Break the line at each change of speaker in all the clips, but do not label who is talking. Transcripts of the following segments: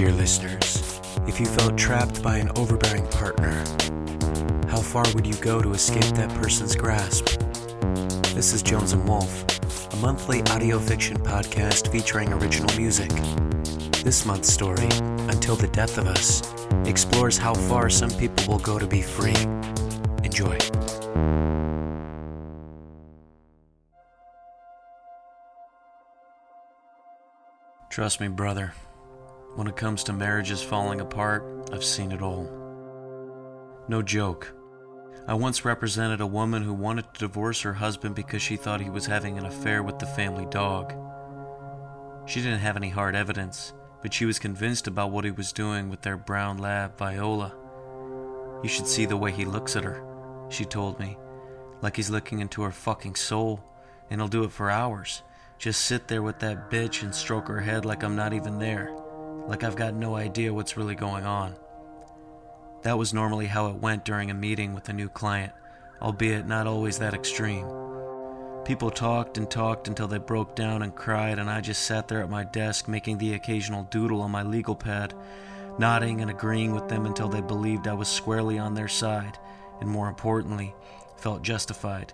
Dear listeners, if you felt trapped by an overbearing partner, how far would you go to escape that person's grasp? This is Jones and Wolf, a monthly audio fiction podcast featuring original music. This month's story, Until the Death of Us, explores how far some people will go to be free. Enjoy. Trust me, brother. When it comes to marriages falling apart, I've seen it all. No joke. I once represented a woman who wanted to divorce her husband because she thought he was having an affair with the family dog. She didn't have any hard evidence, but she was convinced about what he was doing with their brown lab, Viola. You should see the way he looks at her, she told me, like he's looking into her fucking soul, and he'll do it for hours. Just sit there with that bitch and stroke her head like I'm not even there, like I've got no idea what's really going on. That was normally how it went during a meeting with a new client, albeit not always that extreme. People talked and talked until they broke down and cried, and I just sat there at my desk making the occasional doodle on my legal pad, nodding and agreeing with them until they believed I was squarely on their side, and more importantly, felt justified.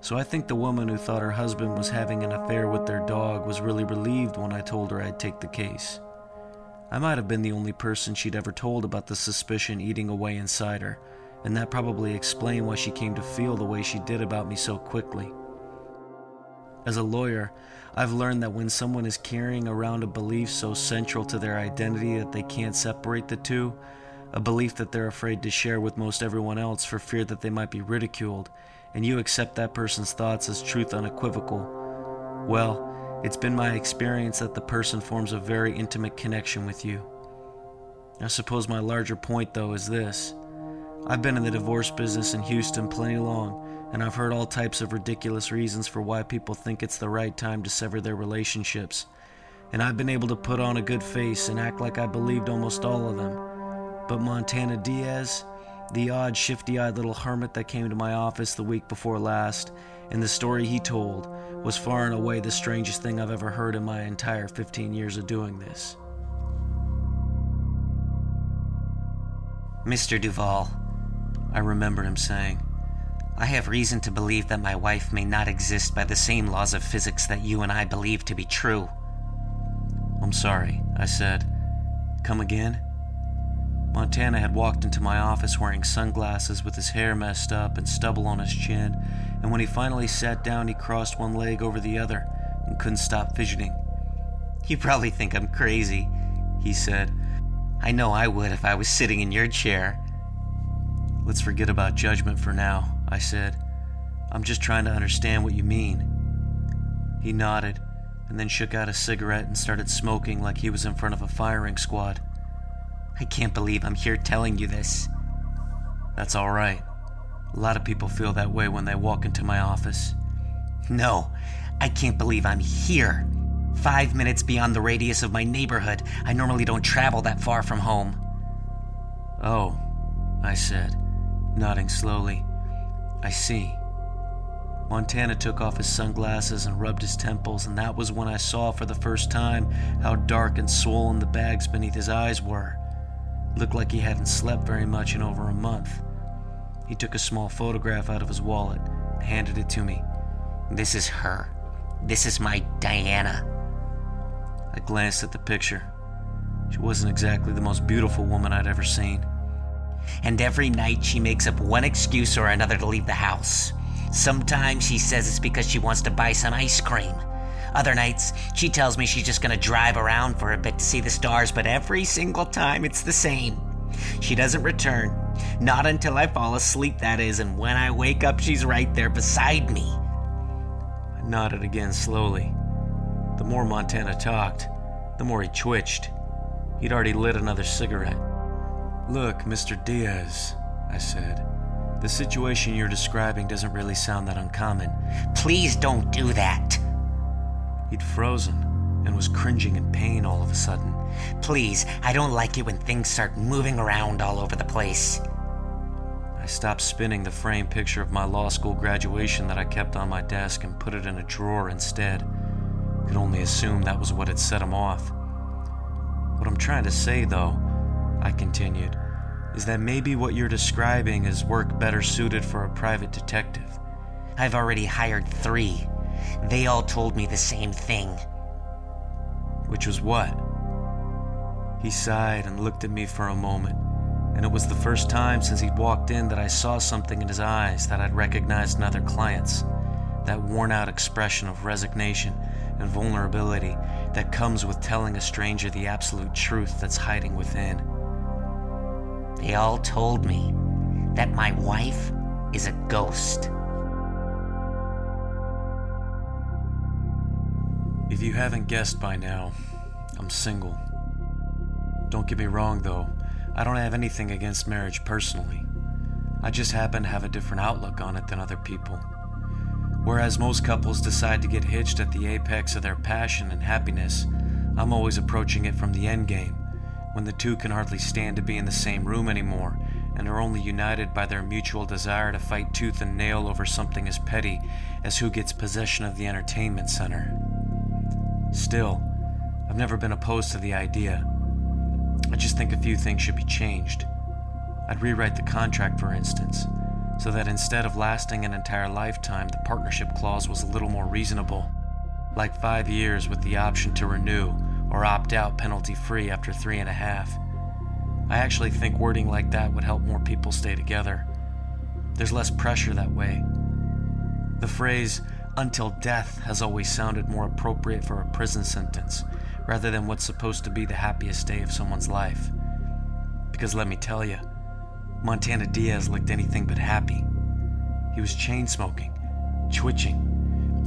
So I think the woman who thought her husband was having an affair with their dog was really relieved when I told her I'd take the case. I might have been the only person she'd ever told about the suspicion eating away inside her, and that probably explained why she came to feel the way she did about me so quickly. As a lawyer, I've learned that when someone is carrying around a belief so central to their identity that they can't separate the two, a belief that they're afraid to share with most everyone else for fear that they might be ridiculed, and you accept that person's thoughts as truth unequivocal, well, it's been my experience that the person forms a very intimate connection with you. I suppose my larger point, though, is this. I've been in the divorce business in Houston plenty long, and I've heard all types of ridiculous reasons for why people think it's the right time to sever their relationships. And I've been able to put on a good face and act like I believed almost all of them. But Montana Diaz, the odd, shifty eyed little hermit that came to my office the week before last, and the story he told was far and away the strangest thing I've ever heard in my entire 15 years of doing this.
Mr. Duval,
I remember him saying,
I have reason to believe that my wife may not exist by the same laws of physics that you and I believe to be true.
I'm sorry, I said. Come again? Montana had walked into my office wearing sunglasses with his hair messed up and stubble on his chin, and when he finally sat down, he crossed one leg over the other and couldn't stop fidgeting.
You probably think I'm crazy, he said. I know I would if I was sitting in your chair.
Let's forget about judgment for now, I said. I'm just trying to understand what you mean. He nodded and then shook out a cigarette and started smoking like he was in front of a firing squad.
I can't believe I'm here telling you this.
That's all right. A lot of people feel that way when they walk into my office.
No, I can't believe I'm here. Five minutes beyond the radius of my neighborhood. I normally don't travel that far from home.
Oh, I said, nodding slowly. I see. Montana took off his sunglasses and rubbed his temples, and that was when I saw for the first time how dark and swollen the bags beneath his eyes were. Looked like he hadn't slept very much in over a month. He took a small photograph out of his wallet and handed it to me.
This is her. This is my Diana.
I glanced at the picture. She wasn't exactly the most beautiful woman I'd ever seen.
And every night she makes up one excuse or another to leave the house. Sometimes she says it's because she wants to buy some ice cream. Other nights, she tells me she's just gonna drive around for a bit to see the stars, but every single time it's the same. She doesn't return. Not until I fall asleep, that is, and when I wake up, she's right there beside me.
I nodded again slowly. The more Montana talked, the more he twitched. He'd already lit another cigarette. Look, Mr. Diaz, I said. The situation you're describing doesn't really sound that uncommon.
Please don't do that.
He'd frozen and was cringing in pain all of a sudden.
Please, I don't like it when things start moving around all over the place.
I stopped spinning the framed picture of my law school graduation that I kept on my desk and put it in a drawer instead. Could only assume that was what had set him off. What I'm trying to say, though, I continued, is that maybe what you're describing is work better suited for a private detective.
I've already hired three. They all told me the same thing.
Which was what? He sighed and looked at me for a moment, and it was the first time since he'd walked in that I saw something in his eyes that I'd recognized in other clients. That worn out expression of resignation and vulnerability that comes with telling a stranger the absolute truth that's hiding within.
They all told me that my wife is a ghost.
If you haven't guessed by now, I'm single. Don't get me wrong, though, I don't have anything against marriage personally. I just happen to have a different outlook on it than other people. Whereas most couples decide to get hitched at the apex of their passion and happiness, I'm always approaching it from the end game when the two can hardly stand to be in the same room anymore and are only united by their mutual desire to fight tooth and nail over something as petty as who gets possession of the entertainment center. Still, I've never been opposed to the idea. I just think a few things should be changed. I'd rewrite the contract, for instance, so that instead of lasting an entire lifetime, the partnership clause was a little more reasonable, like five years with the option to renew or opt out penalty free after three and a half. I actually think wording like that would help more people stay together. There's less pressure that way. The phrase, until death, has always sounded more appropriate for a prison sentence rather than what's supposed to be the happiest day of someone's life. Because let me tell you, Montana Diaz looked anything but happy. He was chain smoking, twitching,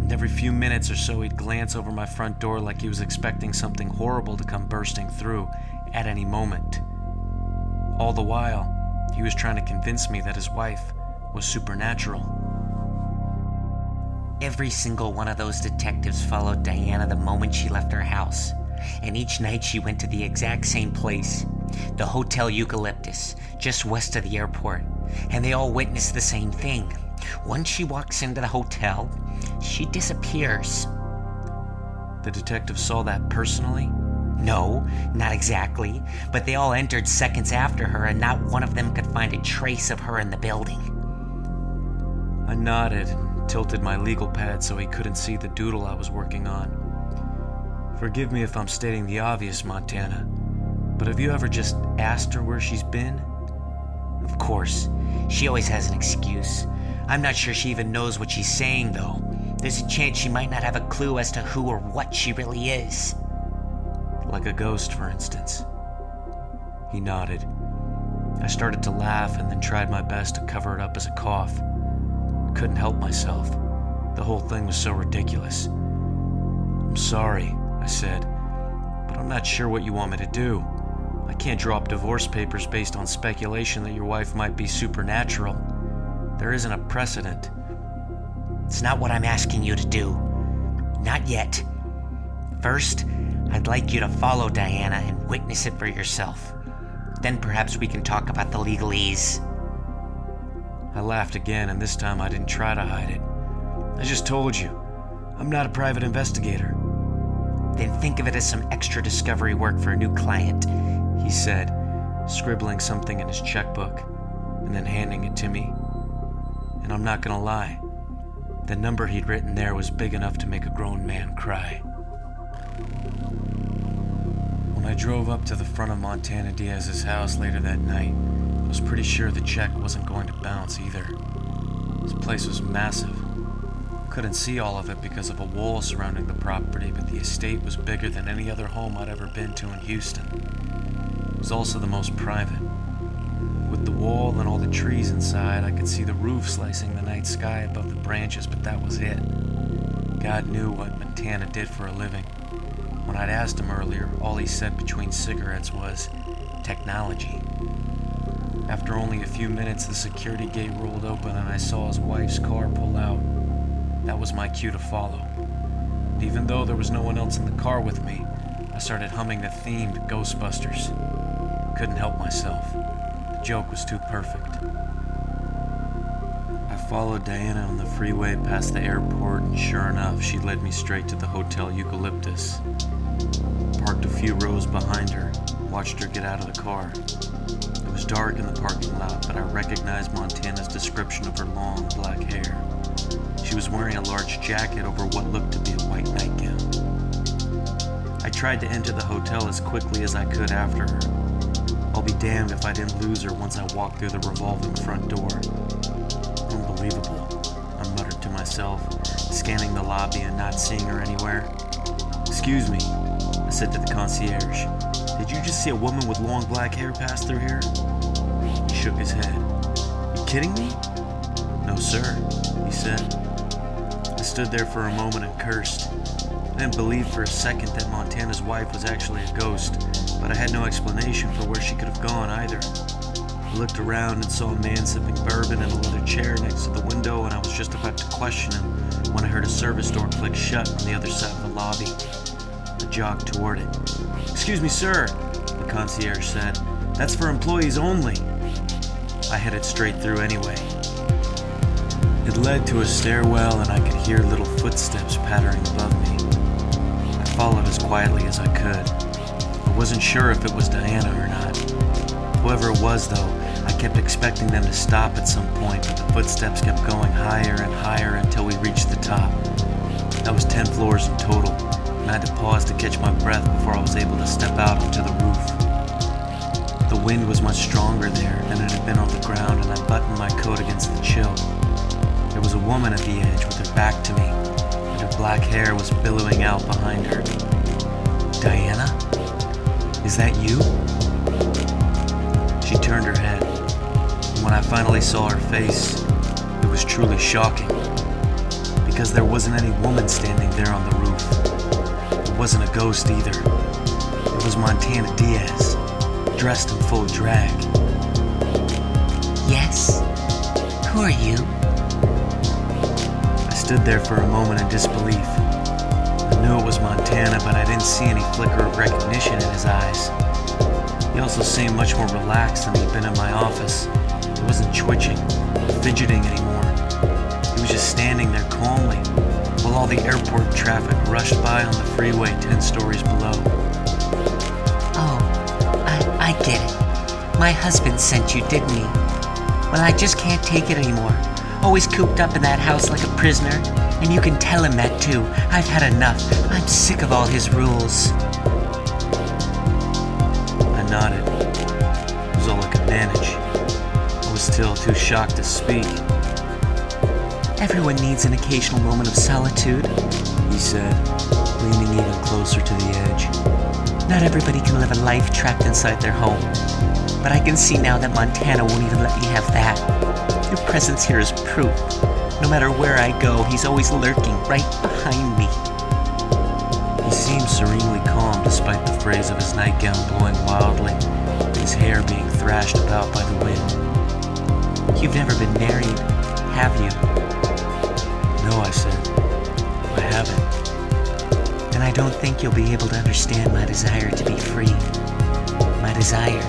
and every few minutes or so, he'd glance over my front door like he was expecting something horrible to come bursting through at any moment. All the while, he was trying to convince me that his wife was supernatural.
Every single one of those detectives followed Diana the moment she left her house, and each night she went to the exact same place the Hotel Eucalyptus, just west of the airport, and they all witnessed the same thing. Once she walks into the hotel, she disappears.
The detective saw that personally?
No, not exactly, but they all entered seconds after her, and not one of them could find a trace of her in the building.
I nodded and tilted my legal pad so he couldn't see the doodle I was working on. Forgive me if I'm stating the obvious, Montana, but have you ever just asked her where she's been?
Of course. She always has an excuse. I'm not sure she even knows what she's saying, though. There's a chance she might not have a clue as to who or what she really is.
Like a ghost, for instance. He nodded. I started to laugh and then tried my best to cover it up as a cough. Couldn't help myself. The whole thing was so ridiculous. I'm sorry, I said, but I'm not sure what you want me to do. I can't draw up divorce papers based on speculation that your wife might be supernatural. There isn't a precedent.
It's not what I'm asking you to do. Not yet. First, I'd like you to follow Diana and witness it for yourself. Then perhaps we can talk about the legalese.
I laughed again, and this time I didn't try to hide it. I just told you, I'm not a private investigator.
Then think of it as some extra discovery work for a new client, he said, scribbling something in his checkbook and then handing it to me. And I'm not gonna lie, the number he'd written there was big enough to make a grown man cry.
When I drove up to the front of Montana Diaz's house later that night, I was pretty sure the check wasn't going to bounce either. This place was massive. Couldn't see all of it because of a wall surrounding the property, but the estate was bigger than any other home I'd ever been to in Houston. It was also the most private. With the wall and all the trees inside, I could see the roof slicing the night sky above the branches, but that was it. God knew what Montana did for a living. When I'd asked him earlier, all he said between cigarettes was technology. After only a few minutes, the security gate rolled open and I saw his wife's car pull out. That was my cue to follow. Even though there was no one else in the car with me, I started humming the theme to Ghostbusters. Couldn't help myself. The joke was too perfect. I followed Diana on the freeway past the airport, and sure enough, she led me straight to the Hotel Eucalyptus. parked a few rows behind her, watched her get out of the car. It was dark in the parking lot, but I recognized Montana's description of her long black hair. She was wearing a large jacket over what looked to be a white nightgown. I tried to enter the hotel as quickly as I could after her. I'll be damned if I didn't lose her once I walked through the revolving front door. Unbelievable, I muttered to myself, scanning the lobby and not seeing her anywhere. Excuse me, I said to the concierge. Did you just see a woman with long black hair pass through here? He shook his head. You kidding me? No, sir, he said. I stood there for a moment and cursed. I didn't believe for a second that Montana's wife was actually a ghost, but I had no explanation for where she could have gone either. I looked around and saw a man sipping bourbon in a leather chair next to the window, and I was just about to question him when I heard a service door click shut on the other side of the lobby. I jogged toward it. Excuse me, sir, the concierge said. That's for employees only. I headed straight through anyway. It led to a stairwell, and I could hear little footsteps pattering above me. I followed as quietly as I could. I wasn't sure if it was Diana or not. Whoever it was, though, I kept expecting them to stop at some point, but the footsteps kept going higher and higher until we reached the top. That was 10 floors in total, and I had to pause to catch my breath before I was able to step out onto the roof. The wind was much stronger there than it had been on the ground, and I buttoned my coat against the chill. Was a woman at the edge with her back to me, and her black hair was billowing out behind her. Diana? Is that you? She turned her head, and when I finally saw her face, it was truly shocking. Because there wasn't any woman standing there on the roof. It wasn't a ghost either. It was Montana Diaz, dressed in full drag.
Yes? Who are you?
Stood there for a moment in disbelief. I knew it was Montana, but I didn't see any flicker of recognition in his eyes. He also seemed much more relaxed than he'd been in my office. He wasn't twitching, fidgeting anymore. He was just standing there calmly, while all the airport traffic rushed by on the freeway 10 stories below.
Oh, I, I get it. My husband sent you, didn't he? Well, I just can't take it anymore. Always cooped up in that house like a prisoner. And you can tell him that too. I've had enough. I'm sick of all his rules.
I nodded. It was all I could manage. I was still too shocked to speak.
Everyone needs an occasional moment of solitude,
He said, leaning even closer to the edge.
Not everybody can live a life trapped inside their home. But I can see now that Montana won't even let me have that. Your presence here is proof. No matter where I go, he's always lurking right behind me.
He seemed serenely calm despite the frays of his nightgown blowing wildly, his hair being thrashed about by the wind.
You've never been married, have you?
No, I said. I haven't.
Then I don't think you'll be able to understand my desire to be free. My desire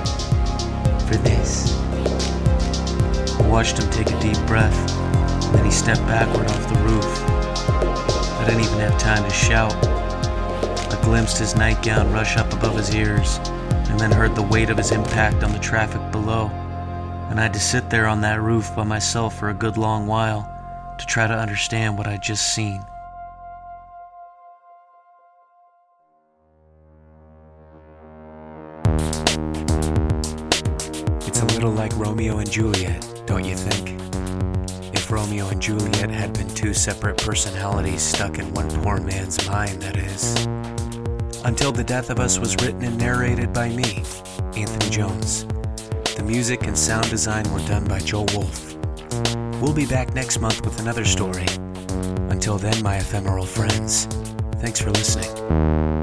for this.
I watched him take a deep breath, then he stepped backward off the roof. I didn't even have time to shout. I glimpsed his nightgown rush up above his ears, and then heard the weight of his impact on the traffic below. And I had to sit there on that roof by myself for a good long while to try to understand what I'd just seen. It's a little like Romeo and Juliet, don't you think? If Romeo and Juliet had been two separate personalities stuck in one poor man's mind, that is. Until the Death of Us was written and narrated by me, Anthony Jones. The music and sound design were done by Joel Wolf. We'll be back next month with another story. Until then, my ephemeral friends, thanks for listening.